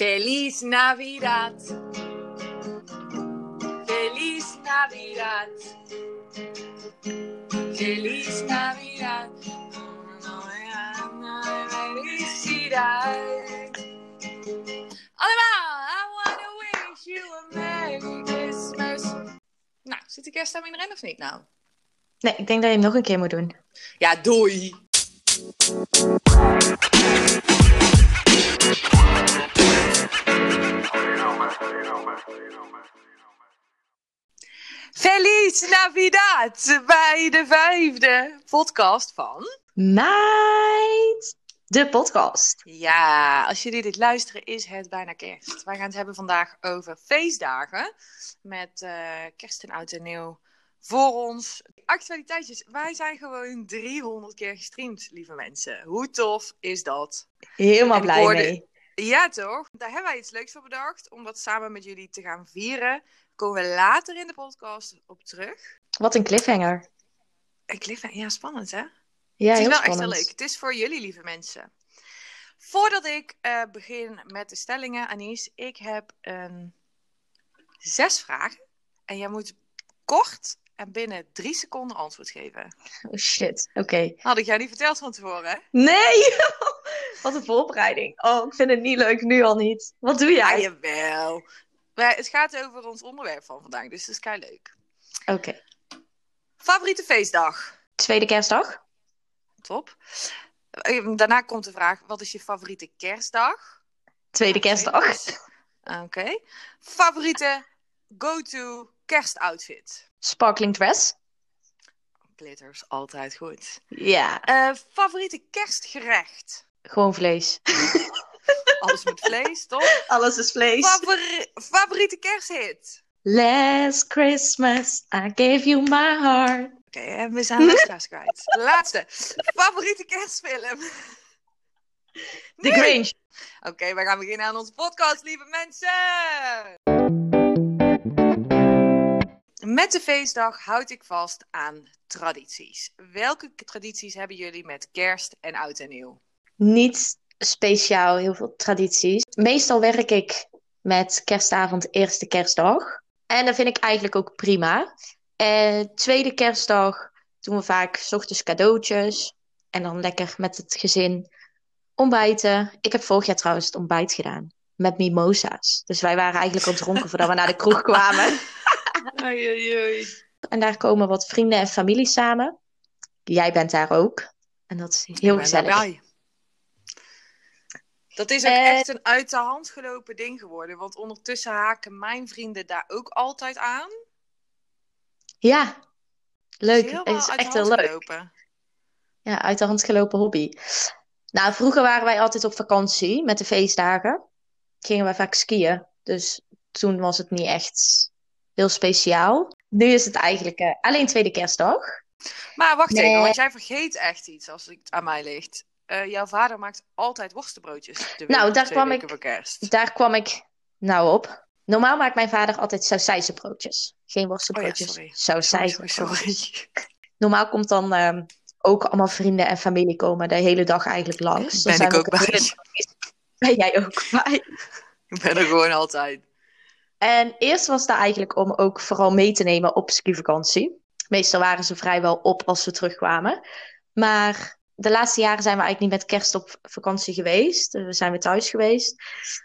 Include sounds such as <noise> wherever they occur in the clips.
Feliz Navidad. Feliz Navidad. Feliz Navidad. Felicidad. Allemaal, I wanna wish you a Merry Christmas. Nou, zit de kerststemming erin of niet nou? Nee, ik denk dat je hem nog een keer moet doen. Ja, doei. Feliz Navidad bij de vijfde podcast van... Meid, de podcast. Ja, als jullie dit luisteren is het bijna kerst. Wij gaan het hebben vandaag over feestdagen met eh, kerst en oud en nieuw voor ons. Actualiteitjes, wij zijn gewoon 300 keer gestreamd, lieve mensen. Hoe tof is dat? Helemaal blij hoorde- mee. Ja, toch? Daar hebben wij iets leuks voor bedacht. Om dat samen met jullie te gaan vieren. Komen we later in de podcast op terug. Wat een cliffhanger. Een cliffhanger, ja, spannend hè? Ja, het is heel wel echt heel leuk. Het is voor jullie, lieve mensen. Voordat ik eh, begin met de stellingen, Anies, ik heb een zes vragen. En jij moet kort en binnen drie seconden antwoord geven. Oh shit, oké. Had ik jou niet verteld van tevoren, hè? Nee! <laughs> Wat een voorbereiding. Oh, ik vind het niet leuk, nu al niet. Wat doe Ja, jij? jawel. Maar het gaat over ons onderwerp van vandaag, dus dat is kei leuk. Oké. Favoriete feestdag? Tweede kerstdag? Top. Eh, Daarna komt de vraag, wat is je favoriete kerstdag? Tweede kerstdag? Oké. Favoriete go-to kerstoutfit? Sparkling dress? Glitters, altijd goed. Ja, Eh, favoriete kerstgerecht? gewoon vlees. <laughs> Alles met vlees, toch? Alles is vlees. Favori- favoriete kersthit? Last Christmas, I gave you my heart. Oké, en we zijn luisteraars kwijt. <laughs> Laatste. Favoriete kerstfilm? The Grange. Oké, we gaan beginnen aan onze podcast, lieve mensen. Met de feestdag houd ik vast aan tradities. Welke tradities hebben jullie met kerst en oud en nieuw? Niet speciaal heel veel tradities. Meestal werk ik met kerstavond eerste kerstdag. En dat vind ik eigenlijk ook prima. Eh, tweede kerstdag doen we vaak 's ochtends cadeautjes. En dan lekker met het gezin ontbijten. Ik heb vorig jaar trouwens het ontbijt gedaan. Met mimosa's. Dus wij waren eigenlijk al dronken voordat we naar de kroeg <laughs> kwamen. <laughs> Oei, oei, oei. En daar komen wat vrienden en familie samen. Jij bent daar ook. En dat is heel gezellig. daarbij. Dat is ook Eh, echt een uit de hand gelopen ding geworden. Want ondertussen haken mijn vrienden daar ook altijd aan. Ja, leuk. Het is echt heel leuk. gelopen. Ja, uit de hand gelopen hobby. Nou, vroeger waren wij altijd op vakantie met de feestdagen. Gingen wij vaak skiën. Dus toen was het niet echt heel speciaal. Nu is het eigenlijk eh, alleen tweede kerstdag. Maar wacht Nee. even, want jij vergeet echt iets als het aan mij ligt. Eh, jouw vader maakt altijd worstenbroodjes. De Nou, daar kwam ik-. Daar kwam ik nou op. Normaal maakt mijn vader altijd sausijzenbroodjes. Geen worstenbroodjes. Oh sorry. sausijzenbroodjes. Sorry, sorry. Normaal komt dan ehm, ook allemaal vrienden en familie komen de hele dag eigenlijk langs. Dan Ben ik ook bij. Ben <laughs> jij ook bij? <laughs> Ik ben er gewoon altijd. En eerst was dat eigenlijk om ook vooral mee te nemen op skivakantie. Meestal waren ze vrijwel op als we terugkwamen. Maar de laatste jaren zijn we eigenlijk niet met kerst op vakantie geweest. We zijn weer thuis geweest.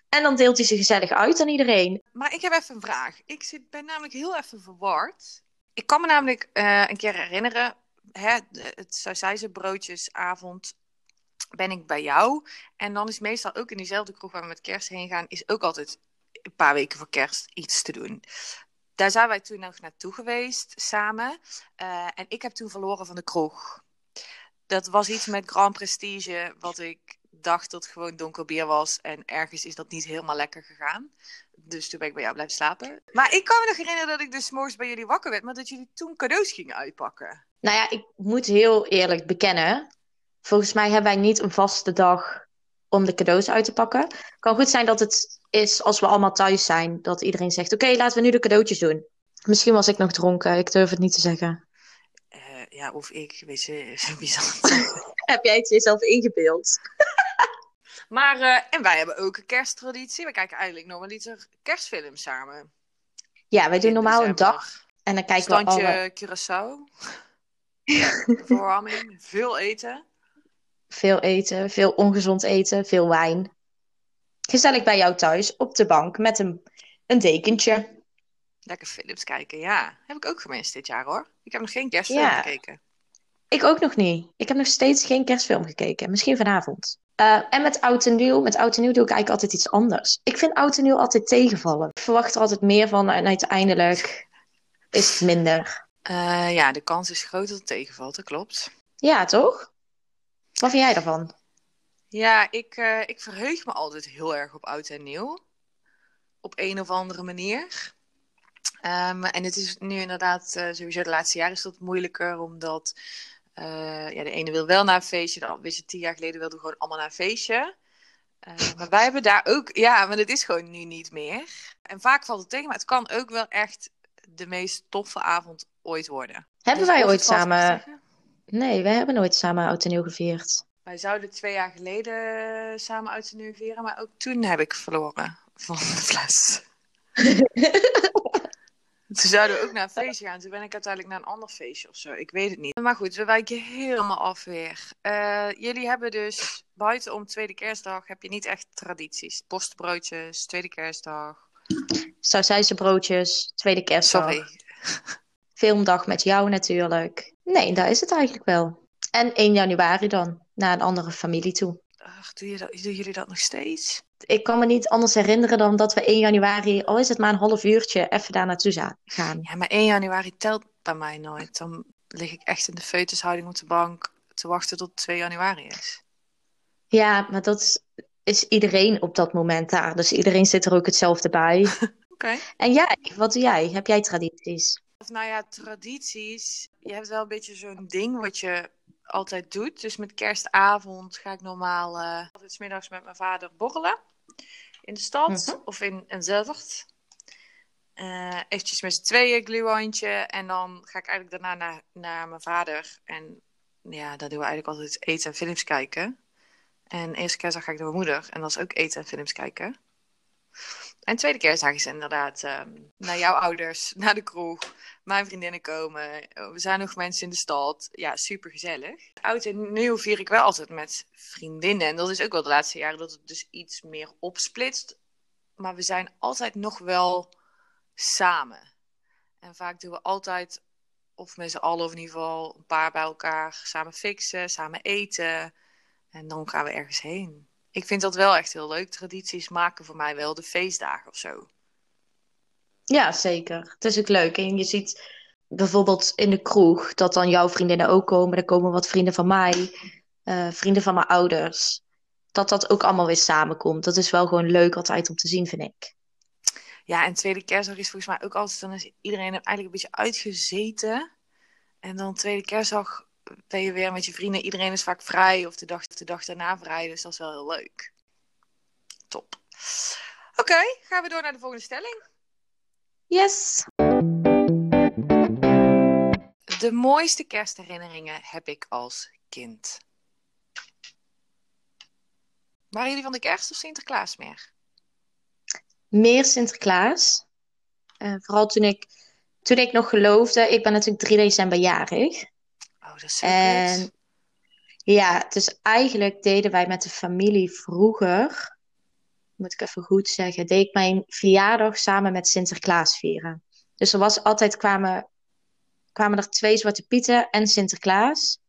En dan deelt hij ze gezellig uit aan iedereen. Maar ik heb even een vraag. Ik ben namelijk heel even verward. Ik kan me namelijk eh, een keer herinneren, hè, het sausijzenbroodjesavond ben ik bij jou. En dan is meestal ook in diezelfde kroeg waar we met kerst heen gaan, is ook altijd een paar weken voor kerst iets te doen. Daar zijn wij toen nog naartoe geweest, samen. Eh, en ik heb toen verloren van de kroeg. Dat was iets met Grand Prestige, wat ik dacht dat gewoon donker bier was. En ergens is dat niet helemaal lekker gegaan. Dus toen ben ik bij jou blijven slapen. Maar ik kan me nog herinneren dat ik dus morgens bij jullie wakker werd, maar dat jullie toen cadeaus gingen uitpakken. Nou ja, ik moet heel eerlijk bekennen. Volgens mij hebben wij niet een vaste dag om de cadeaus uit te pakken. Het kan goed zijn dat het is als we allemaal thuis zijn, dat iedereen zegt: Oké, laten we nu de cadeautjes doen. Misschien was ik nog dronken, ik durf het niet te zeggen. Eh, ja, of ik, weet je, <laughs> bizar. <laughs> Heb jij het jezelf ingebeeld? <laughs> Maar, eh, en wij hebben ook een kersttraditie. We kijken eigenlijk nog wel iets kerstfilms samen. Ja, wij doen normaal een dag en dan kijken Standje we alle... Curaçao. Verwarming, veel eten. Veel eten, veel ongezond eten, veel wijn. Gezellig bij jou thuis, op de bank, met een, een dekentje. Lekker films kijken, ja. Heb ik ook gemist dit jaar hoor. Ik heb nog geen kerstfilm Ja. gekeken. Ik ook nog niet. Ik heb nog steeds geen kerstfilm gekeken. Misschien vanavond. Eh, en met oud en nieuw. Met oud en nieuw doe ik eigenlijk altijd iets anders. Ik vind oud en nieuw altijd tegenvallen. Ik verwacht er altijd meer van en uiteindelijk is het minder. Eh, ja, de kans is groot dat het tegenvalt, dat klopt. Ja, toch? Wat vind jij daarvan? Ja, ik, eh, ik verheug me altijd heel erg op oud en nieuw. Op een of andere manier. Ehm, en het is nu inderdaad, eh, sowieso de laatste jaren is dat moeilijker, omdat eh, ja, de ene wil wel naar een feestje, de andere, weet je, tien jaar geleden wilden we gewoon allemaal naar een feestje. Maar wij hebben daar ook, ja, maar het is gewoon nu niet meer. En vaak valt het tegen, maar het kan ook wel echt de meest toffe avond ooit worden. Hebben Dus wij ooit samen... Nee, wij hebben nooit samen oud en nieuw gevierd. Wij zouden twee jaar geleden samen uit de nieuw vieren, maar ook toen heb ik verloren van de fles. Toen zouden we ook naar een feestje gaan. Toen ben ik uiteindelijk naar een ander feestje of zo. Ik weet het niet. Maar goed, we wijken helemaal af weer. Eh, jullie hebben dus buitenom tweede kerstdag heb je niet echt tradities. Postbroodjes, tweede kerstdag. Sausijse broodjes, tweede kerstdag. Sorry. Filmdag met jou natuurlijk. Nee, daar is het eigenlijk wel. En 1 januari dan, naar een andere familie toe. Ach, doe je dat, doen jullie dat nog steeds? Ik kan me niet anders herinneren dan dat we 1 januari, al is het maar een half uurtje, even daar naartoe gaan. Ja, maar 1 januari telt bij mij nooit. Dan lig ik echt in de foetushouding op de bank te wachten tot 2 januari is. Ja, maar dat is, is iedereen op dat moment daar. Dus iedereen zit er ook hetzelfde bij. <laughs> Oké. En jij, wat doe jij? Heb jij tradities? Of nou ja, tradities. Je hebt wel een beetje zo'n ding wat je altijd doet. Dus met kerstavond ga ik normaal eh altijd 's middags met mijn vader borrelen. In de stad Mhm. of in een Zelvert. Eh eventjes met z'n tweeën, gluwijntje. En dan ga ik eigenlijk daarna naar, naar mijn vader. En ja, daar doen we eigenlijk altijd eten en films kijken. En eerste kerstdag ga ik naar mijn moeder. En dat is ook eten en films kijken. En tweede kerstdag is inderdaad ehm, naar jouw ouders, <laughs> naar de kroeg. Mijn vriendinnen komen. Er zijn nog mensen in de stad. Ja, super gezellig. Oud en nieuw vier ik wel altijd met vriendinnen. En dat is ook wel de laatste jaren dat het dus iets meer opsplitst. Maar we zijn altijd nog wel samen. En vaak doen we altijd, of met z'n allen of in ieder geval een paar bij elkaar, samen fixen, samen eten. En dan gaan we ergens heen. Ik vind dat wel echt heel leuk. Tradities maken voor mij wel de feestdagen of zo. Ja, zeker. Het is ook leuk. En je ziet bijvoorbeeld in de kroeg dat dan jouw vriendinnen ook komen. Er komen wat vrienden van mij, eh, vrienden van mijn ouders. Dat dat ook allemaal weer samenkomt. Dat is wel gewoon leuk altijd om te zien, vind ik. Ja, en tweede kerstdag is volgens mij ook altijd, dan is iedereen er eigenlijk een beetje uitgezeten. En dan tweede kerstdag ben je weer met je vrienden. Iedereen is vaak vrij of de dag, de dag daarna vrij. Dus dat is wel heel leuk. Top. Oké, gaan we door naar de volgende stelling. Yes! De mooiste kerstherinneringen heb ik als kind. Waren jullie van de kerst of Sinterklaas meer? Meer Sinterklaas. Eh, vooral toen ik, toen ik nog geloofde. Ik ben natuurlijk 3 december jarig. Oh, dat is zo En ja, dus eigenlijk deden wij met de familie vroeger, moet ik even goed zeggen, deed ik mijn verjaardag samen met Sinterklaas vieren. Dus er was altijd kwamen, kwamen er twee Zwarte Pieten en Sinterklaas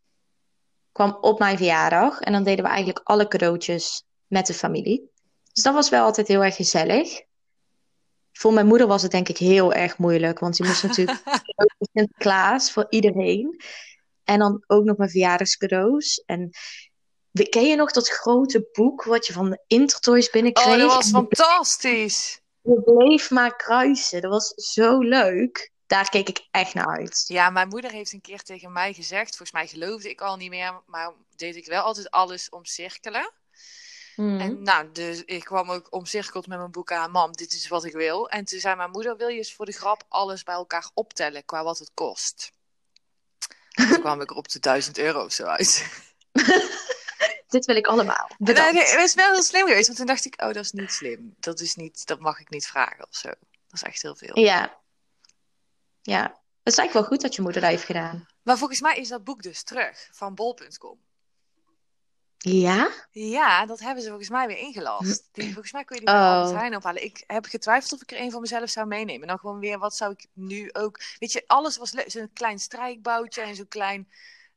kwam op mijn verjaardag. En dan deden we eigenlijk alle cadeautjes met de familie. Dus dat was wel altijd heel erg gezellig. Voor mijn moeder was het denk ik heel erg moeilijk, want die moest natuurlijk <laughs> Sinterklaas voor iedereen. En dan ook nog mijn verjaardagscadeaus. En ken je nog dat grote boek wat je van de Intertoys binnenkreeg? Oh, dat was fantastisch. je bleef maar kruisen. Dat was zo leuk. Daar keek ik echt naar uit. Ja, mijn moeder heeft een keer tegen mij gezegd, volgens mij geloofde ik al niet meer, maar deed ik wel altijd alles omcirkelen. Mhm. En nou, dus ik kwam ook omcirkeld met mijn boek aan, mam, dit is wat ik wil. En toen zei mijn moeder, wil je eens voor de grap alles bij elkaar optellen qua wat het kost? Kwam ik er op de 1000 euro of zo uit. <laughs> dit wil ik allemaal. Nee, Bedankt. nee, het is wel heel slim geweest, want toen dacht ik, oh, dat is niet slim. Dat is niet, dat mag ik niet vragen of zo. Dat is echt heel veel. Ja. Ja. Het is eigenlijk wel goed dat je moeder dat heeft gedaan. Maar volgens mij is dat boek dus terug van bol.com. Ja? Ja, dat hebben ze volgens mij weer ingelast. Die, volgens mij kun je die bij Oh. Albert Heijn ophalen. Ik heb getwijfeld of ik er een van mezelf zou meenemen. Dan gewoon weer, wat zou ik nu ook... Weet je, alles was. Zo'n klein strijkboutje en zo'n klein...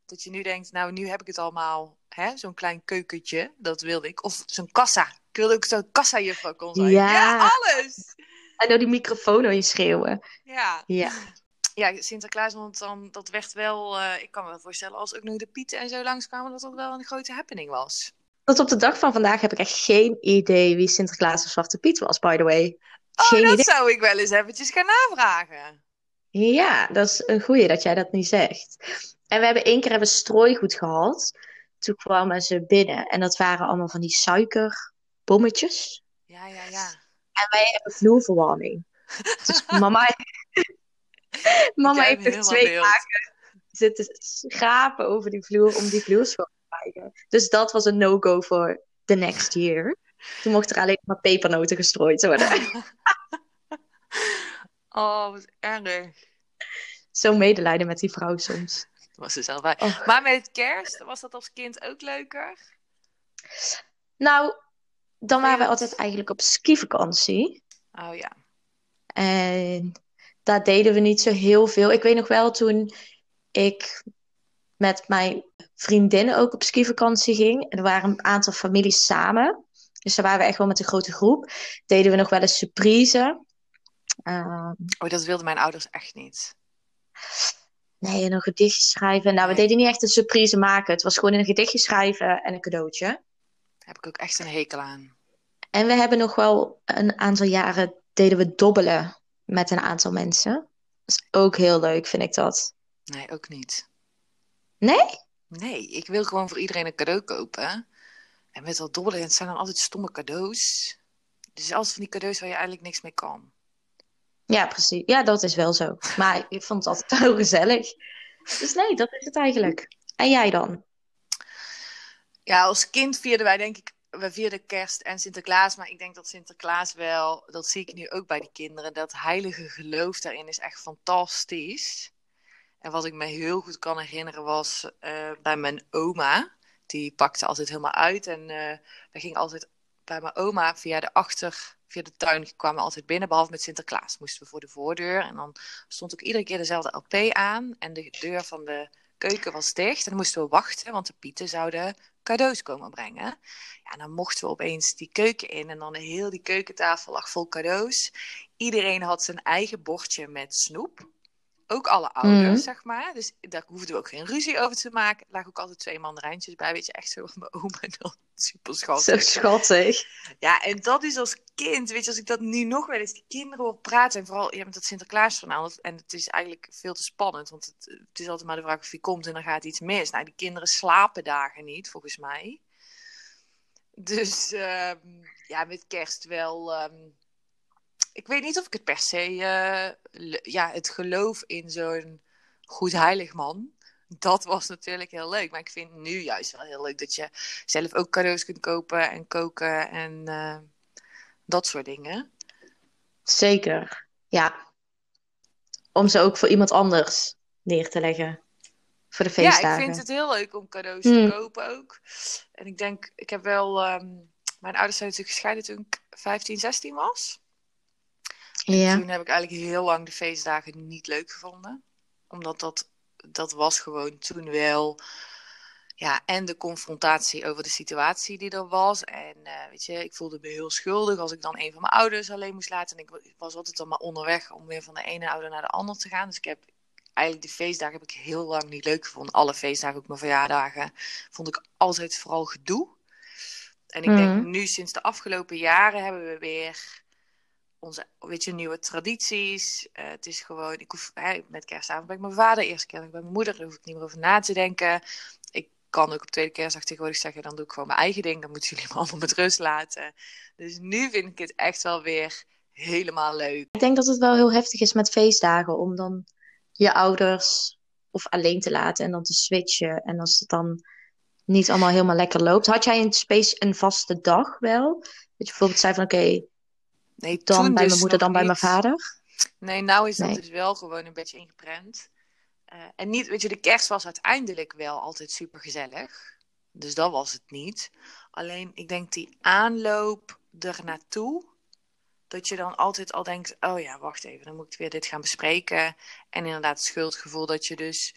Dat je nu denkt, nou, nu heb ik het allemaal. hè? Zo'n klein keukentje, dat wilde ik. Of zo'n kassa. Ik wilde ook zo'n kassa-juffrouw kon zijn. Ja. alles! En door die microfoon hoor je schreeuwen. Ja. Ja. Ja, Sinterklaas, want dan, dat werd wel... eh, ik kan me wel voorstellen, als ook nog de pieten en zo langskwamen... dat dat wel een grote happening was. Tot op de dag van vandaag heb ik echt geen idee wie Sinterklaas of Zwarte Piet was, by the way. Oh, Geen dat idee. zou ik wel eens eventjes gaan navragen. Ja, dat is een goeie dat jij dat niet zegt. En we hebben één keer hebben strooigoed gehad. Toen kwamen ze binnen en dat waren allemaal van die suikerbommetjes. Ja, ja, ja. En wij hebben vloerverwarming. <laughs> Dus mama, <laughs> mama heeft er twee beeld. dagen zitten schrapen over die vloer om die vloer schoon te krijgen. Dus dat was een no-go voor the next year. Toen mochten er alleen maar pepernoten gestrooid worden. <laughs> Oh, wat erg. Zo medelijden met die vrouw soms. Dat was er zelf bij. Maar met kerst, was dat als kind ook leuker? Nou, dan waren we altijd eigenlijk op skivakantie. Oh ja. En daar deden we niet zo heel veel. Ik weet nog wel toen ik met mijn vriendinnen ook op skivakantie ging. En er waren een aantal families samen. Dus daar waren we echt wel met een grote groep. Deden we nog wel eens surprise. Ehm, Oh, dat wilden mijn ouders echt niet. nee, en een gedichtje schrijven. Nou, we Nee. deden niet echt een surprise maken. Het was gewoon een gedichtje schrijven en een cadeautje. Daar heb ik ook echt een hekel aan. En we hebben nog wel een aantal jaren deden we dobbelen met een aantal mensen. Dat is ook heel leuk, vind ik dat. Nee, ook niet. Nee? Nee, ik wil gewoon voor iedereen een cadeau kopen. En met dat dobbelen, het zijn dan altijd stomme cadeaus. Dus alles van die cadeaus waar je eigenlijk niks mee kan. Ja, precies. Ja, dat is wel zo. Maar <laughs> ik vond het altijd heel gezellig. Dus nee, dat is het eigenlijk. En jij dan? Ja, als kind vierden wij denk ik, we vierden kerst en Sinterklaas. Maar ik denk dat Sinterklaas wel, dat zie ik nu ook bij die kinderen, dat heilige geloof daarin is echt fantastisch. En wat ik me heel goed kan herinneren was eh, bij mijn oma. Die pakte altijd helemaal uit en eh we gingen altijd bij mijn oma via de achter, via de tuin kwamen we altijd binnen, behalve met Sinterklaas. Moesten we voor de voordeur en dan stond ook iedere keer dezelfde LP aan en de deur van de keuken was dicht. En dan moesten we wachten, want de pieten zouden cadeaus komen brengen. Ja, dan mochten we opeens die keuken in en dan heel die keukentafel lag vol cadeaus. Iedereen had zijn eigen bordje met snoep. Ook alle ouders, Mhm. zeg maar. Dus daar hoefden we ook geen ruzie over te maken. Er lagen ook altijd twee mandarijntjes bij, weet je, echt zo van mijn oma en dan super Zo schattig. schattig. Ja, en dat is als kind, weet je, als ik dat nu nog wel eens die kinderen hoor praten en vooral ja, met dat Sinterklaasverhaal. En het is eigenlijk veel te spannend, want het, het is altijd maar de vraag of hij komt en dan gaat iets mis. Nou, die kinderen slapen dagen niet, volgens mij. Dus ehm, ja, met kerst wel. ehm, ik weet niet of ik het per se, eh, ja, het geloof in zo'n goed heilig man. Dat was natuurlijk heel leuk. Maar ik vind nu juist wel heel leuk dat je zelf ook cadeaus kunt kopen en koken en eh, dat soort dingen. Zeker. Ja. Om ze ook voor iemand anders neer te leggen. Voor de Ja, feestdagen. ik vind het heel leuk om cadeaus Hmm. te kopen ook. En ik denk, ik heb wel. ehm, mijn ouders zijn natuurlijk gescheiden toen ik 15, 16 was. Ja. Toen heb ik eigenlijk heel lang de feestdagen niet leuk gevonden. Omdat dat, dat was gewoon toen wel. Ja, en de confrontatie over de situatie die er was. En eh, weet je, ik voelde me heel schuldig als ik dan een van mijn ouders alleen moest laten. En ik was altijd dan maar onderweg om weer van de ene ouder naar de ander te gaan. Dus ik heb eigenlijk de feestdagen heb ik heel lang niet leuk gevonden. Alle feestdagen, ook mijn verjaardagen, vond ik altijd vooral gedoe. En ik denk Mhm. nu, sinds de afgelopen jaren, hebben we weer onze weet je, nieuwe tradities. Eh, het is gewoon, ik hoef, met kerstavond ben ik mijn vader, eerste keer ik mijn moeder, daar hoef ik niet meer over na te denken. Ik kan ook op tweede kerstdag tegenwoordig zeggen, dan doe ik gewoon mijn eigen ding, dan moeten <laughs> jullie me allemaal met rust laten. Dus nu vind ik het echt wel weer helemaal leuk. Ik denk dat het wel heel heftig is met feestdagen. Om dan je ouders of alleen te laten en dan te switchen. En als het dan niet allemaal helemaal lekker loopt. Had jij een, space, een vaste dag wel? Dat je bijvoorbeeld zei van oké, Nee, dan toen bij mijn dus moeder, dan bij mijn vader. Nee, nou is dat Nee. dus wel gewoon een beetje ingeprent. Eh, en niet, weet je, de kerst was uiteindelijk wel altijd super gezellig. Dus dat was het niet. Alleen, ik denk die aanloop er naartoe. Dat je dan altijd al denkt: oh ja, wacht even, dan moet ik weer dit gaan bespreken. En inderdaad, het schuldgevoel dat je dus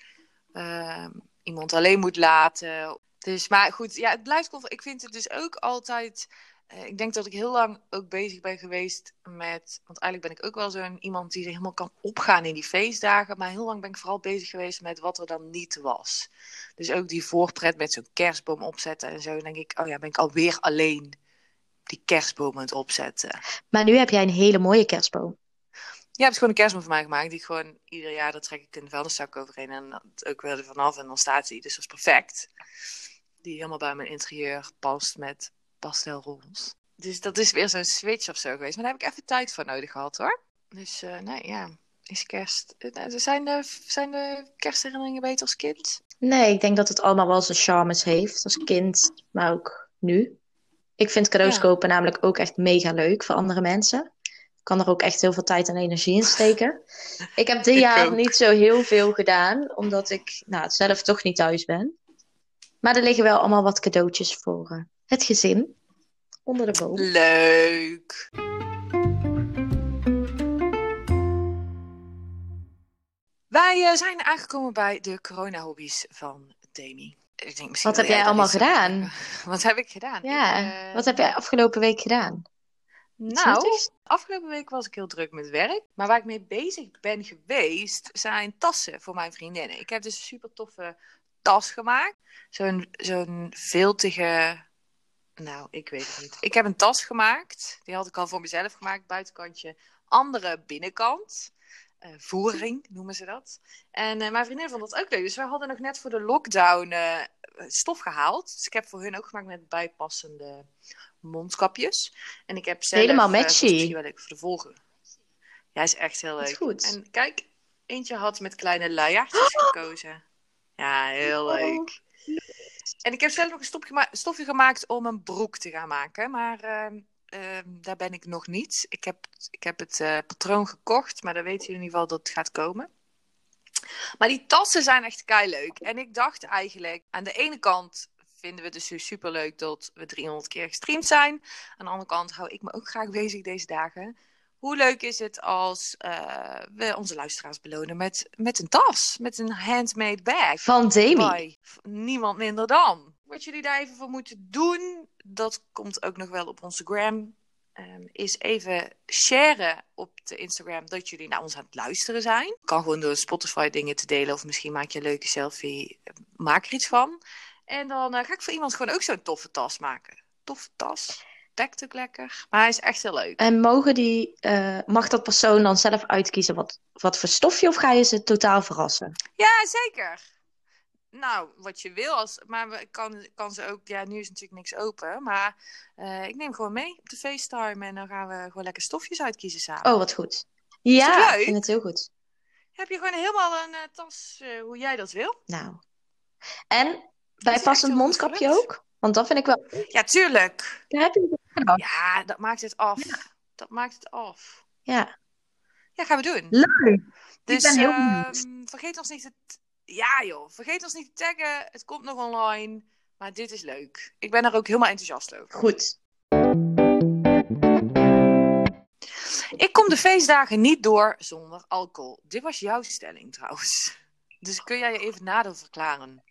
ehm, iemand alleen moet laten. Dus, maar goed, ja, het blijft. Ik vind het dus ook altijd. Eh, ik denk dat ik heel lang ook bezig ben geweest met. Want eigenlijk ben ik ook wel zo'n iemand die helemaal kan opgaan in die feestdagen. Maar heel lang ben ik vooral bezig geweest met wat er dan niet was. Dus ook die voorpret met zo'n kerstboom opzetten en zo. Dan denk ik, oh ja, ben ik alweer alleen die kerstboom aan het opzetten. Maar nu heb jij een hele mooie kerstboom. Je hebt gewoon een kerstboom voor mij gemaakt. Die ik gewoon ieder jaar, dat trek ik een vuilniszak overheen. En dat ook weer er vanaf. En dan staat die. Dus dat is perfect. Die helemaal bij mijn interieur past met pastelroze. Dus dat is weer zo'n switch of zo geweest. Maar daar heb ik even tijd voor nodig gehad hoor. Dus eh, nee, ja. Is kerst. eh, Zijn de, zijn de kerstherinneringen beter als kind? Nee, ik denk dat het allemaal wel zijn charmes heeft. Als kind, maar ook nu. Ik vind cadeaus Ja. kopen namelijk ook echt mega leuk voor andere mensen. Ik kan er ook echt heel veel tijd en energie in steken. <laughs> Ik heb dit Ik jaar ook. niet zo heel veel gedaan, omdat ik nou, zelf toch niet thuis ben. Maar er liggen wel allemaal wat cadeautjes voor eh, het gezin onder de boom. Leuk. Wij eh, zijn aangekomen bij de corona-hobby's van Demi. Ik denk Wat heb jij allemaal gedaan? <laughs> Wat heb ik gedaan? Ja, Ik, eh, wat heb jij afgelopen week gedaan? Nou, afgelopen week was ik heel druk met werk. Maar waar ik mee bezig ben geweest, zijn tassen voor mijn vriendinnen. Ik heb dus een super toffe tas gemaakt. Zo'n zo'n viltige... Nou, ik weet het niet. Ik heb een tas gemaakt. Die had ik al voor mezelf gemaakt. Buitenkantje, andere binnenkant. Eh, voering noemen ze dat. En eh, mijn vriendin vond dat ook leuk. Dus we hadden nog net voor de lockdown eh, stof gehaald. Dus ik heb voor hun ook gemaakt met bijpassende mondkapjes. En ik heb zelf... Helemaal dat is matchy. misschien wel leuk voor de volgende. Ja, is echt heel Dat is leuk. goed. En kijk, eentje had met kleine luiaardjes <gasps> gekozen. Ja, heel Oh. leuk. En ik heb zelf nog een stofje gemaakt om een broek te gaan maken. Maar ehm, ehm, daar ben ik nog niet. Ik heb, ik heb het eh, patroon gekocht, maar dan weten jullie in ieder geval dat het gaat komen. Maar die tassen zijn echt kei leuk. En ik dacht eigenlijk, aan de ene kant vinden we het dus super leuk dat we 300 keer gestreamd zijn. Aan de andere kant hou ik me ook graag bezig deze dagen. Hoe leuk is het als eh, we onze luisteraars belonen met, met een tas, met een handmade bag? Van Demi. Niemand minder dan. Wat jullie daar even voor moeten doen, dat komt ook nog wel op onze gram. ehm, is even sharen op de Instagram dat jullie naar ons aan het luisteren zijn. Kan gewoon door Spotify dingen te delen of misschien maak je een leuke selfie. Maak er iets van. En dan eh, ga ik voor iemand gewoon ook zo'n toffe tas maken. Toffe tas. Dekt ook lekker. Maar hij is echt heel leuk. En mogen die, eh, mag dat persoon dan zelf uitkiezen wat, wat voor stofje of ga je ze totaal verrassen? Ja, zeker. Nou, wat je wil. Als, maar kan, kan ze ook... Ja, nu is natuurlijk niks open. Maar eh, ik neem gewoon mee op de FaceTime. En dan gaan we gewoon lekker stofjes uitkiezen samen. Oh, wat goed. Ja, ik vind het heel goed. Heb je gewoon helemaal een eh, tas hoe jij dat wil? Nou. En bijpassend mondkapje ook? Want dat vind ik wel. Ja, tuurlijk. Daar heb je het gedaan. Ja, dat maakt het af. Dat maakt het af. Ja. Ja, gaan we doen. Leuk. Dus ben heel ehm, vergeet ons niet te... Ja joh, vergeet ons niet te taggen. Het komt nog online. Maar dit is leuk. Ik ben er ook helemaal enthousiast over. Goed. Ik kom de feestdagen niet door zonder alcohol. Dit was jouw stelling trouwens. Dus kun jij je even nader verklaren?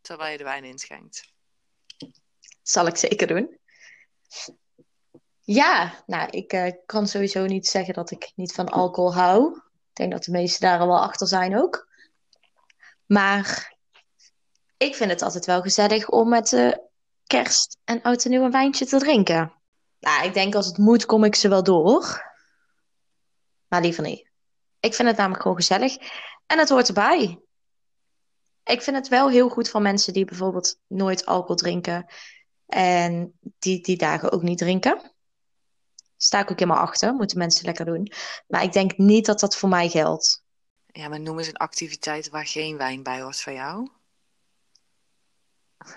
Terwijl je de wijn inschenkt. Zal ik zeker doen. Ja, nou, ik eh, kan sowieso niet zeggen dat ik niet van alcohol hou. Ik denk dat de meesten daar al wel achter zijn ook. Maar ik vind het altijd wel gezellig om met eh, kerst en oud en nieuw een wijntje te drinken. Nou, ik denk als het moet, kom ik ze wel door. Maar liever niet. Ik vind het namelijk gewoon gezellig. En het hoort erbij. Ik vind het wel heel goed van mensen die bijvoorbeeld nooit alcohol drinken. En die die dagen ook niet drinken. Sta ik ook helemaal achter. Moeten mensen lekker doen. Maar ik denk niet dat dat voor mij geldt. Ja, maar noem eens een activiteit waar geen wijn bij hoort van jou. <laughs>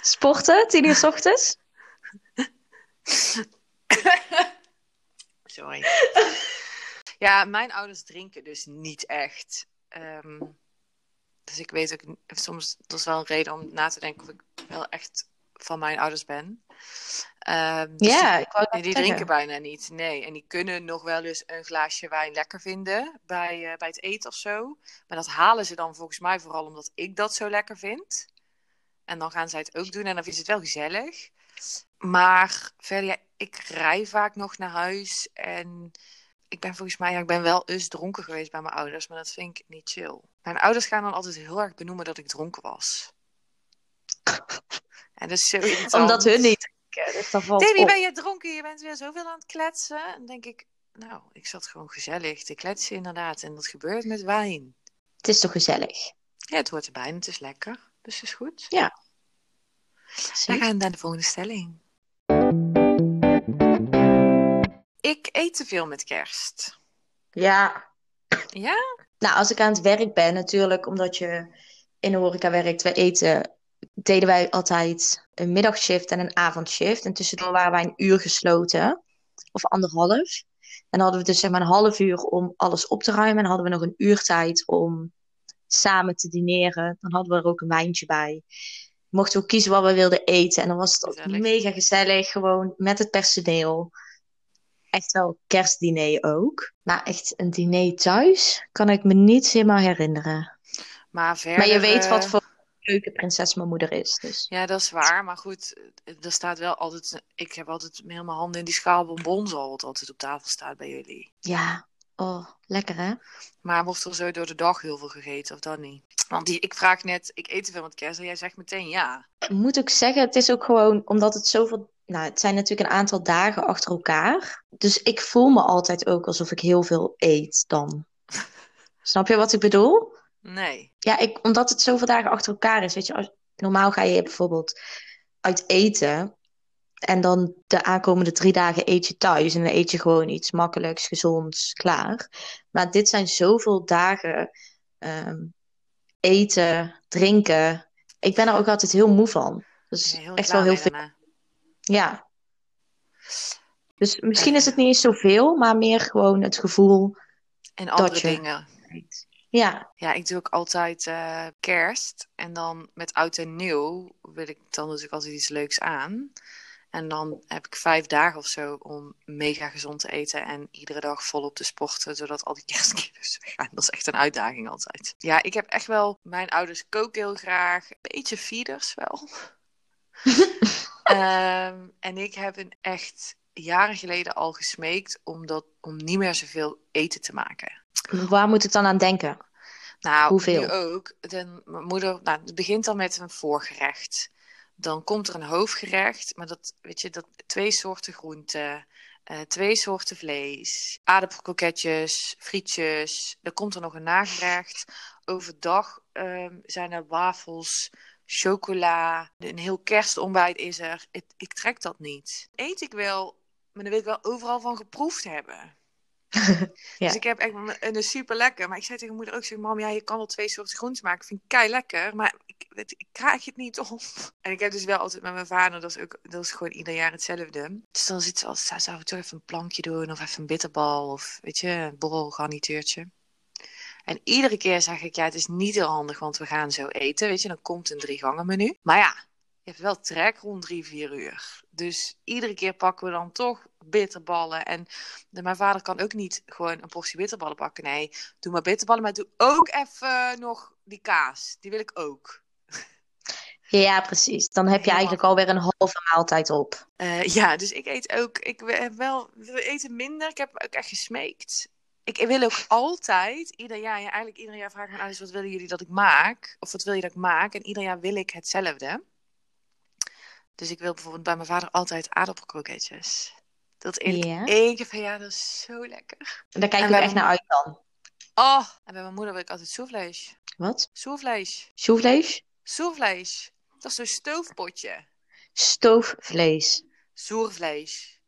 Sporten, tien uur 's ochtends? <laughs> Sorry. Ja, mijn ouders drinken dus niet echt. Ehm, dus ik weet ook soms, dat is wel een reden om na te denken of ik wel echt van mijn ouders ben. Ehm, dus Ja, die, ik wou die, drinken bijna niet. Nee, en die kunnen nog wel eens een glaasje wijn lekker vinden bij, eh, bij het eten of zo. Maar dat halen ze dan volgens mij vooral omdat ik dat zo lekker vind. En dan gaan zij het ook doen en dan vinden ze het wel gezellig. Maar verder, ja, ik rij vaak nog naar huis en ik ben volgens mij, ja, ik ben wel eens dronken geweest bij mijn ouders, maar dat vind ik niet chill. Mijn ouders gaan dan altijd heel erg benoemen dat ik dronken was. <laughs> En dat is zo irritant. Omdat hun niet drinken. Dus Davy, ben je dronken? Je bent weer zoveel aan het kletsen. En dan denk ik, nou, ik zat gewoon gezellig te kletsen inderdaad. En dat gebeurt met wijn. Het is toch gezellig? Ja, het hoort erbij en het is lekker. Dus het is goed. Ja. Zie. gaan we naar de volgende stelling. Ik eet te veel met kerst. Ja. Ja? Nou, als ik aan het werk ben, natuurlijk, omdat je in de horeca werkt, wij eten, deden wij altijd een middagshift en een avondshift. En tussendoor waren wij een uur gesloten, of anderhalf. En dan hadden we dus zeg maar een half uur om alles op te ruimen. En hadden we nog een uur tijd om samen te dineren. Dan hadden we er ook een wijntje bij. Mochten we kiezen wat we wilden eten. En dan was het Gezellig. mega gezellig, gewoon met het personeel. Echt wel kerstdiner ook. Maar echt een diner thuis kan ik me niet helemaal herinneren. Maar verder... Maar je weet wat voor keukenprinses mijn moeder is. Dus Ja, dat is waar. Maar goed, er staat wel altijd... Ik heb altijd mijn handen in die schaal bonbons al, wat altijd op tafel staat bij jullie. ja, oh, lekker hè? Maar wordt er zo door de dag heel veel gegeten of dan niet? Want die, ik vraag net, ik eet te veel met kerst en jij zegt meteen ja. Ik moet ook zeggen, het is ook gewoon omdat het zoveel. Nou, het zijn natuurlijk een aantal dagen achter elkaar. Dus ik voel me altijd ook alsof ik heel veel eet dan. <laughs> Snap je wat ik bedoel? Nee. Ja, ik, omdat het zoveel dagen achter elkaar is. Weet je, als, normaal ga je bijvoorbeeld uit eten. En dan de aankomende drie dagen eet je thuis. En dan eet je gewoon iets makkelijks, gezonds, klaar. Maar dit zijn zoveel dagen ehm, eten, drinken. Ik ben er ook altijd heel moe van. Dus Ja, heel echt wel heel veel. daarna. Ja. Dus misschien is het niet eens zoveel, maar meer gewoon het gevoel. En andere je- dingen. Ja, Ja, ik doe ook altijd eh, kerst. En dan met oud en nieuw wil ik dan natuurlijk altijd iets leuks aan. En dan heb ik vijf dagen of zo om mega gezond te eten. En iedere dag volop te sporten, zodat al die <laughs> kerstkilo's weggaan. Dat is echt een uitdaging altijd. Ja, ik heb echt wel... Mijn ouders koken heel graag. Een beetje feeders wel. <laughs> Ehm, en ik heb een echt jaren geleden al gesmeekt om, dat, om niet meer zoveel eten te maken. waar moet ik dan aan denken? Nou, Hoeveel? nu ook. De, mijn moeder, nou, het begint dan met een voorgerecht. Dan komt er een hoofdgerecht, maar dat, weet je, dat twee soorten groenten, eh, twee soorten vlees, aardappelkroketjes, frietjes. Dan komt er nog een nagerecht. Overdag ehm, zijn er wafels, chocola, een heel kerstontbijt is er. Ik, ik trek dat niet. Eet ik wel, maar dan wil ik wel overal van geproefd hebben. <laughs> Ja. Dus ik heb echt een, een super lekker. Maar ik zei tegen moeder ook: zeg, Mam, ja, je kan wel twee soorten groenten maken. Vind ik kei lekker. Maar ik, ik krijg het niet op. <laughs> En ik heb dus wel altijd met mijn vader, dat is, ook, dat is gewoon ieder jaar hetzelfde. Dus dan zit ze altijd, zou- zou ik toch even een plankje doen, of even een bitterbal, of weet je, een borrelgarnituurtje. En iedere keer zeg ik: Ja, het is niet heel handig, want we gaan zo eten. Weet je, dan komt een drie gangen menu. Maar ja, je hebt wel trek rond drie, vier uur. Dus iedere keer pakken we dan toch bitterballen. En de, mijn vader kan ook niet gewoon een portie bitterballen pakken. Nee, doe maar bitterballen, maar doe ook even nog die kaas. Die wil ik ook. Ja, precies. Dan heb je eigenlijk alweer een halve maaltijd op. Eh, ja, dus ik eet ook. Ik heb wel, we eten minder. Ik heb ook echt gesmeekt. Ik wil ook altijd, ieder jaar, ja, eigenlijk ieder jaar vraag ik mijn ouders, wat willen jullie dat ik maak? Of wat wil je dat ik maak? En ieder jaar wil ik hetzelfde. Dus ik wil bijvoorbeeld bij mijn vader altijd aardappelkroketjes. Dat Ja. ik één keer per jaar, dat is zo lekker. En daar kijk ik echt naar uit dan. Oh, en bij mijn moeder wil ik altijd soevlees. Wat? Soevlees. Soevlees? Soervlees. Dat is zo'n stoofpotje. Stoofvlees. Soervlees.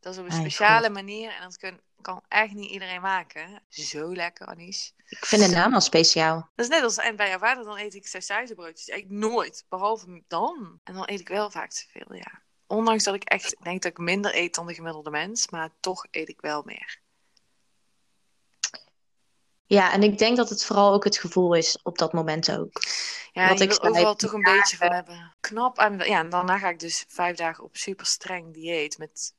Dat is op een speciale manier en dat kun- kan echt niet iedereen maken. Zo lekker, Anies. Ik vind de naam al speciaal. Dat is net als en bij jouw vader, dan eet ik sausijzenbroodjes. Ik nooit, behalve dan. En dan eet ik wel vaak te veel, ja. Ondanks dat ik echt denk dat ik minder eet dan de gemiddelde mens, maar toch eet ik wel meer. Ja, en ik denk dat het vooral ook het gevoel is op dat moment ook. Ja, Wat ik wil overal toch een beetje van hebben. Knap. En, ja, en daarna ga ik dus vijf dagen op super streng dieet. Met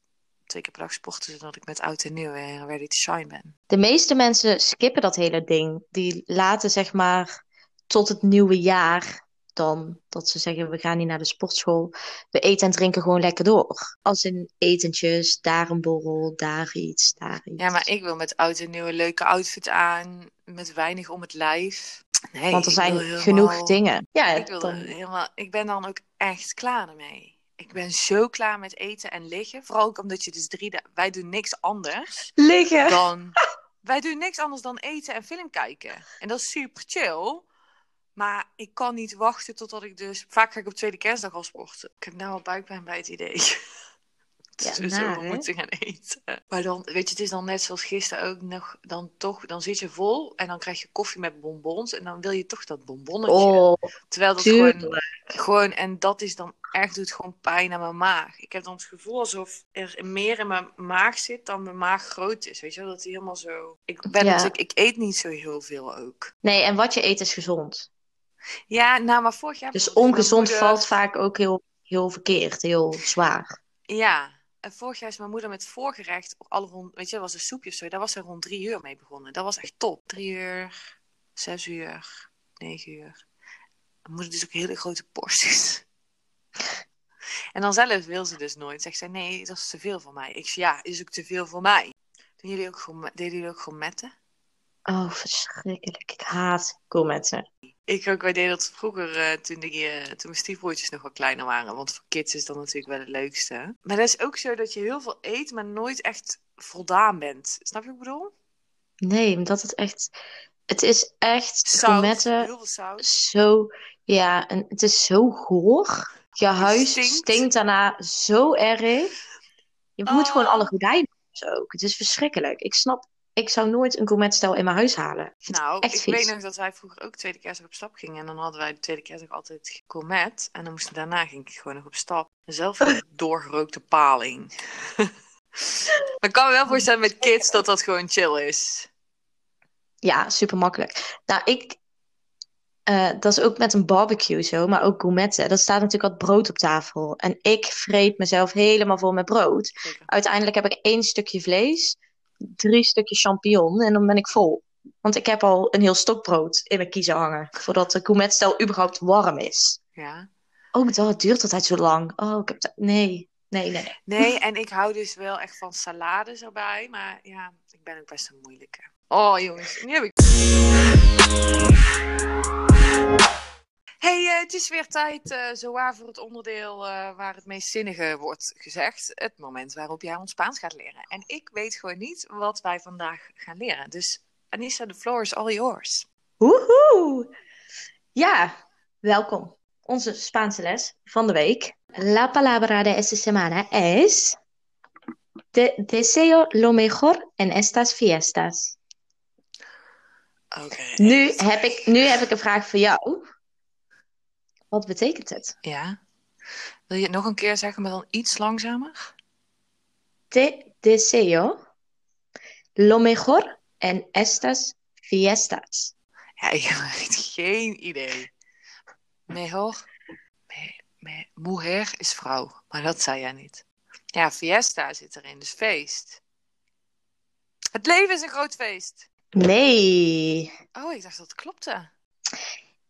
twee keer per dag sporten, zodat ik met oud en nieuw weer ready to shine ben. De meeste mensen skippen dat hele ding. Die laten zeg maar tot het nieuwe jaar dan dat ze zeggen we gaan niet naar de sportschool. We eten en drinken gewoon lekker door. Als in etentjes, daar een borrel, daar iets, daar iets. Ja, maar ik wil met oud en nieuw een leuke outfit aan. Met weinig om het lijf. Nee, Want er zijn helemaal- genoeg dingen. Ja, Ik, wil dan- helemaal, ik ben dan ook echt klaar ermee. Ik ben zo klaar met eten en liggen. Vooral ook omdat je dus drie dagen... Wij doen niks anders liggen. dan... <laughs> Wij doen niks anders dan eten en film kijken. En dat is super chill. Maar ik kan niet wachten totdat ik dus... Vaak ga ik op tweede kerstdag al sporten. Ik heb nou al buikpijn bij het idee. <laughs> Ja, dus hè? moeten gaan eten. Maar dan, weet je, het is dan net zoals gisteren ook nog... Dan toch, dan zit je vol en dan krijg je koffie met bonbons. En dan wil je toch dat bonbonnetje. Oh, Terwijl dat gewoon gewoon, en dat is dan echt, doet gewoon pijn aan mijn maag. Ik heb dan het gevoel alsof er meer in mijn maag zit dan mijn maag groot is. Weet je wel, dat hij helemaal zo... Ik, ben Ja. natuurlijk, ik eet niet zo heel veel ook. Nee, en wat je eet is gezond. Ja, nou, maar vorig jaar... Dus ongezond moeder- valt vaak ook heel, heel verkeerd, heel zwaar. Ja, en vorig jaar is mijn moeder met voorgerecht, alle rond, weet je, dat was een soepje of zo. Daar was ze rond drie uur mee begonnen. Dat was echt top. Drie uur, zes uur, negen uur. Mijn moeder dus ook hele grote porties. En dan zelf wil ze dus nooit. Zegt zij, nee, dat is te veel voor mij. Ik zeg, ja, is ook te veel voor mij. Doen jullie ook deden jullie ook gewoon metten? Oh, verschrikkelijk. Ik haat gourmetten. Ik ook, wij deden dat vroeger eh, toen, die, eh, toen mijn stiefbroertjes nog wat kleiner waren. Want voor kids is dat natuurlijk wel het leukste. Maar dat is ook zo dat je heel veel eet, maar nooit echt voldaan bent. Snap je wat ik bedoel? Nee, omdat het echt... Het is echt gourmetten heel veel zout. zo... Ja, en het is zo goor. Je huis stinkt. stinkt. daarna zo erg. Je moet Oh. gewoon alle gordijnen ook. Het is verschrikkelijk. Ik snap... Ik zou nooit een gourmetstel in mijn huis halen. Nou, echt ik vies. weet nog dat wij vroeger ook tweede kerstdag op stap gingen. En dan hadden wij de tweede kerstdag altijd gourmet. En dan moesten daarna ging ik gewoon nog op stap. Zelf een <laughs> doorgerookte paling. Maar <laughs> ik kan me wel voorstellen met kids dat dat gewoon chill is. Ja, super makkelijk. Nou, ik. Eh, dat is ook met een barbecue zo, maar ook gourmetten. Dat staat natuurlijk wat brood op tafel. En ik vreet mezelf helemaal vol met brood. Zeker. Uiteindelijk heb ik één stukje vlees, drie stukjes champignon en dan ben ik vol. Want ik heb al een heel stokbrood in mijn kiezen hangen. Voordat de gourmetstel überhaupt warm is. Ja. Oh, dat duurt altijd zo lang. Oh, ik heb dat. Nee, nee, nee. Nee, en ik hou dus wel echt van salades erbij. Maar ja, ik ben ook best een moeilijke. Oh jongens, nu heb ik... Hey, eh, het is weer tijd, eh zowaar voor het onderdeel eh, waar het meest zinnige wordt gezegd. Het moment waarop jij ons Spaans gaat leren. En ik weet gewoon niet wat wij vandaag gaan leren. Dus Anissa, the floor is all yours. Woehoe! Ja, welkom. Onze Spaanse les van de week. La palabra de esta semana es Te deseo lo mejor en estas fiestas. Nu heb ik, nu heb ik een vraag voor jou. Wat betekent het? Ja. Wil je het nog een keer zeggen, maar dan iets langzamer? Te deseo lo mejor en estas fiestas. Ja, ik heb geen idee. Mejor. Me, me, mujer is vrouw, maar dat zei jij niet. Ja, fiesta zit erin, dus feest. Het leven is een groot feest. Nee, Oh, ik dacht dat het klopte.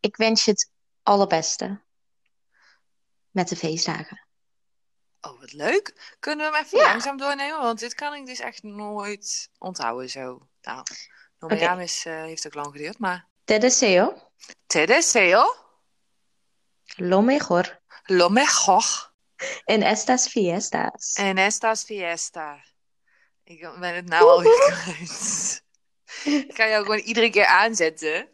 ik wens je het allerbeste met de feestdagen. Oh, wat leuk. Kunnen we hem even Ja. langzaam doornemen? Want dit kan ik dus echt nooit onthouden zo. Nou, Nomeaam is, eh, heeft ook lang geduurd, maar... Te deseo Te deseo lo mejor lo mejor en estas fiestas. en estas fiesta. Ik ben het nou alweer <laughs> kwijt. Ik ga jou gewoon iedere keer aanzetten.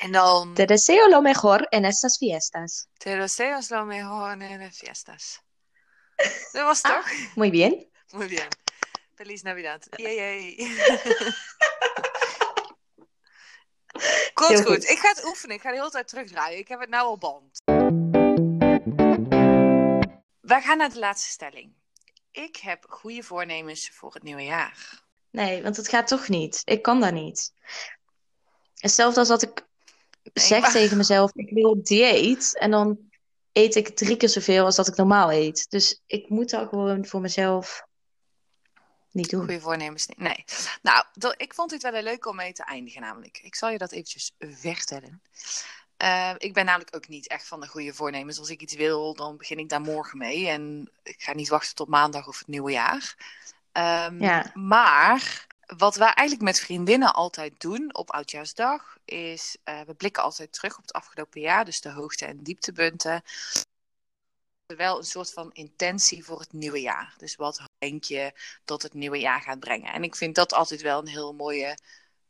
En dan... Te deseo lo mejor en estas fiestas. Te deseos lo mejor en las fiestas. <laughs> Dat was toch? Muy bien. Muy bien. Feliz Navidad. Yay, yay. <laughs> Komt goed. goed. Ik ga het oefenen. Ik ga de hele tijd terugdraaien. Ik heb het nou al band. Wij gaan naar de laatste stelling. Ik heb goede voornemens voor het nieuwe jaar. Nee, want het gaat toch niet. Ik kan dat niet. Hetzelfde als dat ik zeg maar- tegen mezelf, ik wil op dieet. En dan eet ik drie keer zoveel als dat ik normaal eet. Dus ik moet dat gewoon voor mezelf niet doen. Goede voornemens niet. Nee. Nou, ik vond dit wel een leuk om mee te eindigen namelijk. Ik zal je dat eventjes vertellen. Eh, ik ben namelijk ook niet echt van de goede voornemens. Als ik iets wil, dan begin ik daar morgen mee. En ik ga niet wachten tot maandag of het nieuwe jaar. Ehm, Ja. Maar wat wij eigenlijk met vriendinnen altijd doen op Oudjaarsdag... is eh, we blikken altijd terug op het afgelopen jaar. Dus de hoogte- en dieptepunten. Wel een soort van intentie voor het nieuwe jaar. Dus wat denk je dat het nieuwe jaar gaat brengen? En ik vind dat altijd wel een heel mooie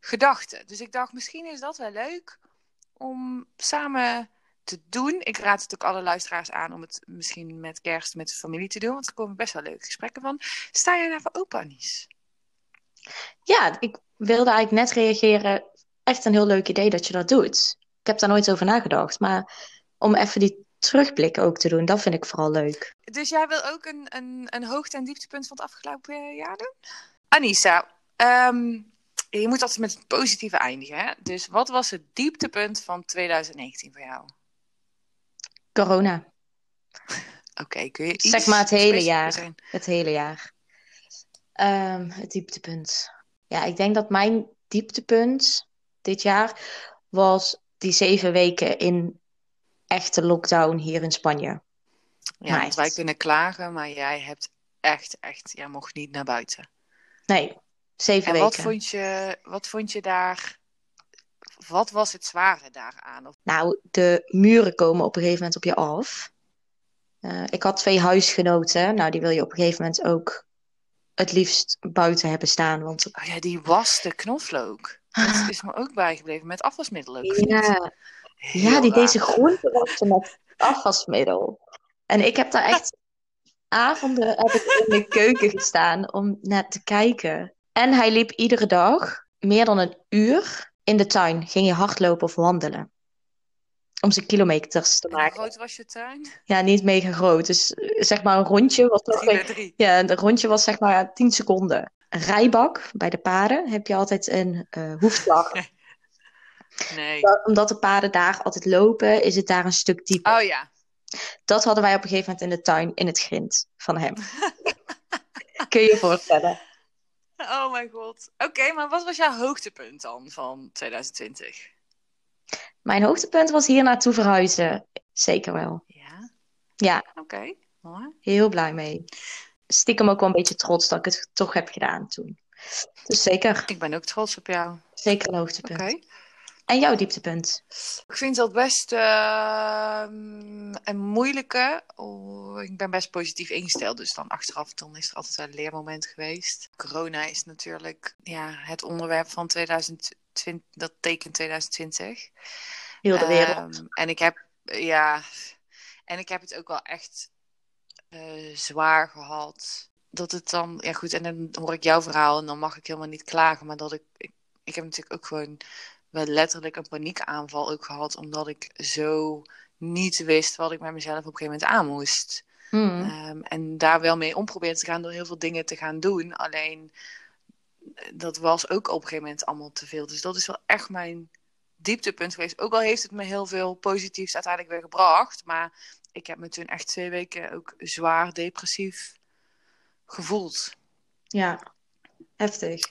gedachte. Dus ik dacht, misschien is dat wel leuk om samen te doen. Ik raad het ook alle luisteraars aan om het misschien met kerst met de familie te doen. Want er komen best wel leuke gesprekken van. Sta je daarvoor open, Anies? Ja, ik wilde eigenlijk net reageren. Echt een heel leuk idee dat je dat doet. Ik heb daar nooit over nagedacht. Maar om even die terugblik ook te doen, dat vind ik vooral leuk. Dus jij wil ook een, een, een hoogte- en dieptepunt van het afgelopen jaar doen? Anissa, ehm, je moet altijd met het positieve eindigen. Hè? Dus wat was het dieptepunt van 2019 voor jou? Corona, Oké, kun je iets Zeg maar het hele jaar. zijn? het hele jaar. Ehm, het dieptepunt. Ja, ik denk dat mijn dieptepunt dit jaar was die zeven weken in echte lockdown hier in Spanje. Ja, want wij kunnen klagen, maar jij hebt echt, echt, jij mocht niet naar buiten. Nee, zeven En wat weken. vond je, wat vond je daar, wat was het zware daaraan? Nou, de muren komen op een gegeven moment op je af. Eh, ik had twee huisgenoten. Nou, die wil je op een gegeven moment ook het liefst buiten hebben staan. Want oh ja, die was de knoflook. Dat is me ook bijgebleven met afwasmiddel ook. ja, Heel ja, die raar. deze groente wassen met afwasmiddel. En ik heb daar echt avonden heb ik in de keuken gestaan om naar te kijken. En hij liep iedere dag meer dan een uur in de tuin. Ging je hardlopen of wandelen. Om zijn kilometers te En hoe maken. groot was je tuin? Ja, niet mega groot. Dus zeg maar een rondje was toch 3 bij 3. Ja, een rondje was zeg maar 10 seconden. Een rijbak bij de paarden heb je altijd een eh hoefslag. <laughs> Nee. Omdat de paarden daar altijd lopen, is het daar een stuk dieper. Oh ja. Dat hadden wij op een gegeven moment in de tuin, in het grind van hem. <laughs> Kun je je voorstellen? <laughs> Oh mijn god. Oké, maar wat was jouw hoogtepunt dan van 2020? Mijn hoogtepunt was hier naartoe verhuizen. Zeker wel. Ja, Ja, oké. Mooi. heel blij mee. Stiekem ook wel een beetje trots dat ik het toch heb gedaan toen. Dus zeker, Ik ben ook trots op jou. zeker een Oké. hoogtepunt. En jouw dieptepunt? Ik vind dat best ehm, een moeilijke. Oh, ik ben best positief ingesteld, dus dan achteraf dan is er altijd wel een leermoment geweest. Corona is natuurlijk ja, het onderwerp van 2020, dat tekent 2020. Heel de wereld. Ehm, en ik heb, ja, en ik heb het ook wel echt eh, zwaar gehad. Dat het dan, ja goed, en dan hoor ik jouw verhaal en dan mag ik helemaal niet klagen. Maar dat ik, ik, ik heb natuurlijk ook gewoon wel letterlijk een paniekaanval ook gehad. Omdat ik zo niet wist wat ik met mezelf op een gegeven moment aan moest. Hmm. Ehm, en daar wel mee om proberen te gaan door heel veel dingen te gaan doen. Alleen dat was ook op een gegeven moment allemaal te veel. Dus dat is wel echt mijn dieptepunt geweest. Ook al heeft het me heel veel positiefs uiteindelijk weer gebracht. Maar ik heb me toen echt twee weken ook zwaar depressief gevoeld. Ja, heftig.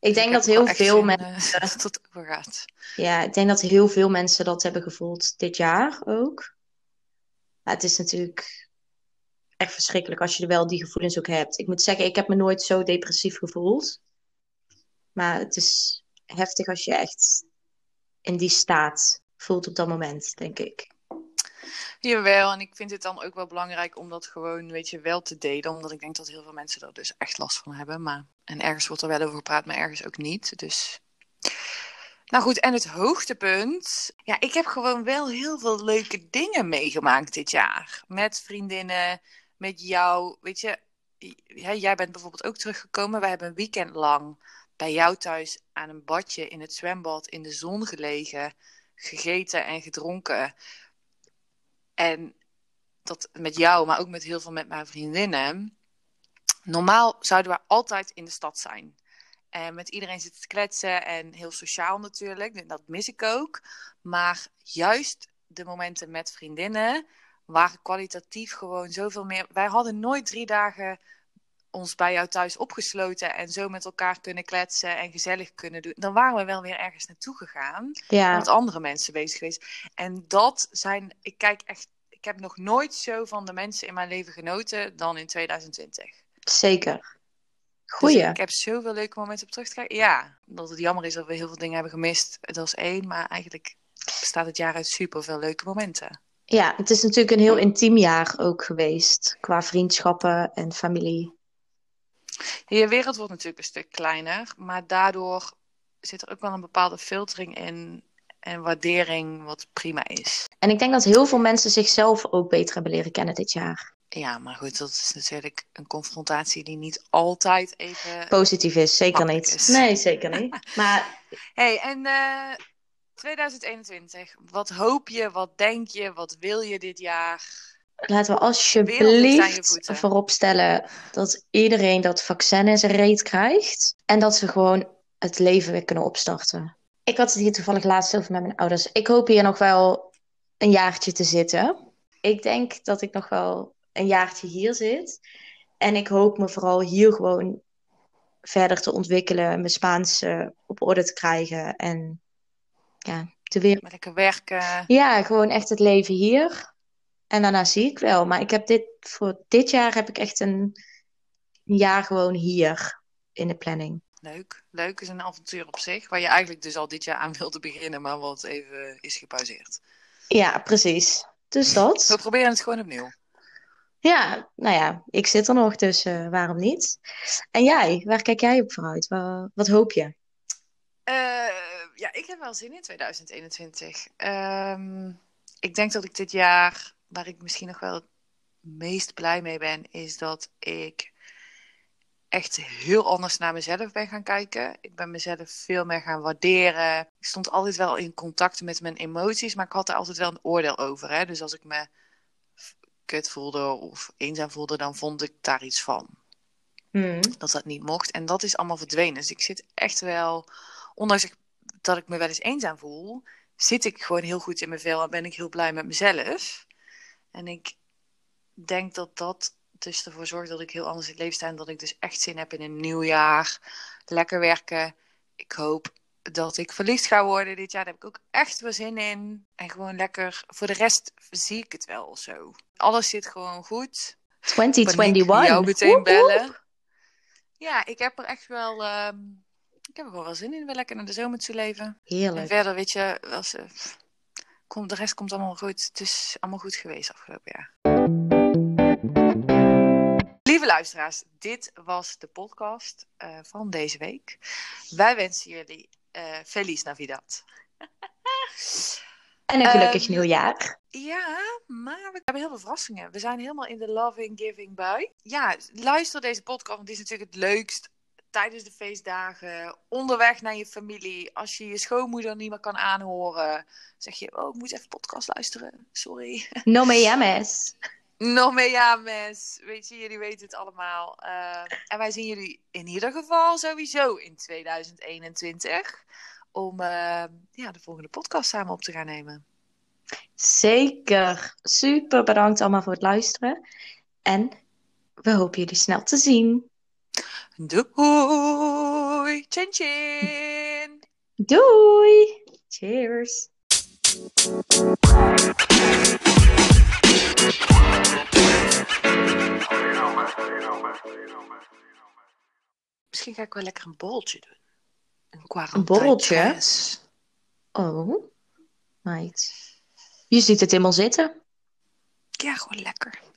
Ik denk dat heel veel mensen. eh, dat <laughs> het. Ja, ik denk dat heel veel mensen dat hebben gevoeld dit jaar ook. Maar het is natuurlijk echt verschrikkelijk als je er wel die gevoelens ook hebt. Ik moet zeggen, ik heb me nooit zo depressief gevoeld. Maar het is heftig als je echt in die staat voelt op dat moment, denk ik. Jawel, en ik vind het dan ook wel belangrijk om dat gewoon, weet je, wel te delen. Omdat ik denk dat heel veel mensen er dus echt last van hebben. Maar, en ergens wordt er wel over gepraat, maar ergens ook niet. Dus. Nou goed, en het hoogtepunt. Ja, ik heb gewoon wel heel veel leuke dingen meegemaakt dit jaar. Met vriendinnen, met jou, weet je, jij bent bijvoorbeeld ook teruggekomen. Wij hebben een weekend lang bij jou thuis aan een badje in het zwembad in de zon gelegen, gegeten en gedronken. En dat met jou, maar ook met heel veel met mijn vriendinnen. Normaal zouden we altijd in de stad zijn. En met iedereen zitten te kletsen en heel sociaal natuurlijk. Dat mis ik ook. Maar juist de momenten met vriendinnen waren kwalitatief gewoon zoveel meer. Wij hadden nooit drie dagen ons bij jou thuis opgesloten en zo met elkaar kunnen kletsen en gezellig kunnen doen. Dan waren we wel weer ergens naartoe gegaan. Ja. Met andere mensen bezig geweest. En dat zijn, ik kijk echt, ik heb nog nooit zo van de mensen in mijn leven genoten dan in 2020. Zeker. Goeie. Dus ik heb zoveel leuke momenten op terug te kijken. Ja, dat het jammer is dat we heel veel dingen hebben gemist. Dat is één, maar eigenlijk bestaat het jaar uit super veel leuke momenten. Ja, het is natuurlijk een heel intiem jaar ook geweest. Qua vriendschappen en familie. Je wereld wordt natuurlijk een stuk kleiner, maar daardoor zit er ook wel een bepaalde filtering in en waardering wat prima is. En ik denk dat heel veel mensen zichzelf ook beter hebben leren kennen dit jaar. Ja, maar goed, dat is natuurlijk een confrontatie die niet altijd even positief is. Zeker niet. is. <laughs> Nee, zeker niet. Maar <laughs> Hey, en eh 2021, wat hoop je, wat denk je, wat wil je dit jaar? Laten we alsjeblieft voeten. voorop stellen dat iedereen dat vaccin in zijn reet krijgt. En dat ze gewoon het leven weer kunnen opstarten. Ik had het hier toevallig laatst over met mijn ouders. Ik hoop hier nog wel een jaartje te zitten. Ik denk dat ik nog wel een jaartje hier zit. En ik hoop me vooral hier gewoon verder te ontwikkelen. Mijn Spaans op orde te krijgen. En ja, te weer... Lekker werken. ja, gewoon echt het leven hier. En daarna zie ik wel. Maar ik heb dit, voor dit jaar heb ik echt een, een jaar gewoon hier in de planning. Leuk, leuk is een avontuur op zich, waar je eigenlijk dus al dit jaar aan wilde beginnen, maar wat even is gepauzeerd. Ja, precies. Dus We dat. proberen het gewoon opnieuw. Ja, nou ja, ik zit er nog, dus eh, waarom niet? En jij, waar kijk jij op vooruit? Wa- Wat, hoop je? Eh, ja, ik heb wel zin in 2021. Ehm, ik denk dat ik dit jaar, waar ik misschien nog wel het meest blij mee ben, is dat ik echt heel anders naar mezelf ben gaan kijken. Ik ben mezelf veel meer gaan waarderen. Ik stond altijd wel in contact met mijn emoties, maar ik had er altijd wel een oordeel over. Hè? Dus als ik me kut voelde of eenzaam voelde, dan vond ik daar iets van Hmm. dat dat niet mocht. En dat is allemaal verdwenen. Dus ik zit echt wel, ondanks dat ik me wel eens eenzaam voel, zit ik gewoon heel goed in mijn vel en ben ik heel blij met mezelf. En ik denk dat dat dus ervoor zorgt dat ik heel anders in het leven sta en dat ik dus echt zin heb in een nieuw jaar. Lekker werken. Ik hoop dat ik verliefd ga worden dit jaar. Daar heb ik ook echt wel zin in. En gewoon lekker. Voor de rest zie ik het wel zo. Alles zit gewoon goed. Paniek, 2021. jou meteen bellen. Ja, ik heb er echt wel. ehm, ik heb er wel zin in. Weer lekker naar de zomer toe leven. En Heerlijk. verder, weet je, als, eh, komt, de rest komt allemaal goed. Het is allemaal goed geweest afgelopen jaar. Lieve luisteraars, dit was de podcast eh, van deze week. Wij wensen jullie eh Feliz Navidad. <laughs> En een gelukkig Ehm, nieuwjaar. Ja, maar we hebben heel veel verrassingen. We zijn helemaal in de loving giving bui. Ja, luister deze podcast, want die is natuurlijk het leukst tijdens de feestdagen, onderweg naar je familie. Als je je schoonmoeder niet meer kan aanhoren, zeg je, oh, ik moet even podcast luisteren. Sorry. <laughs> No me llames. Nog meer ja, mes. Weet je, jullie weten het allemaal. Eh, en wij zien jullie in ieder geval sowieso in 2021. Om eh, ja, de volgende podcast samen op te gaan nemen. Zeker. Super bedankt allemaal voor het luisteren. En we hopen jullie snel te zien. Doei! Chin chin! Doei! Cheers! Misschien ga ik wel lekker een borreltje doen. Een, quarantaine-tres. Oh, meid. Je ziet het helemaal zitten. Ja, gewoon lekker.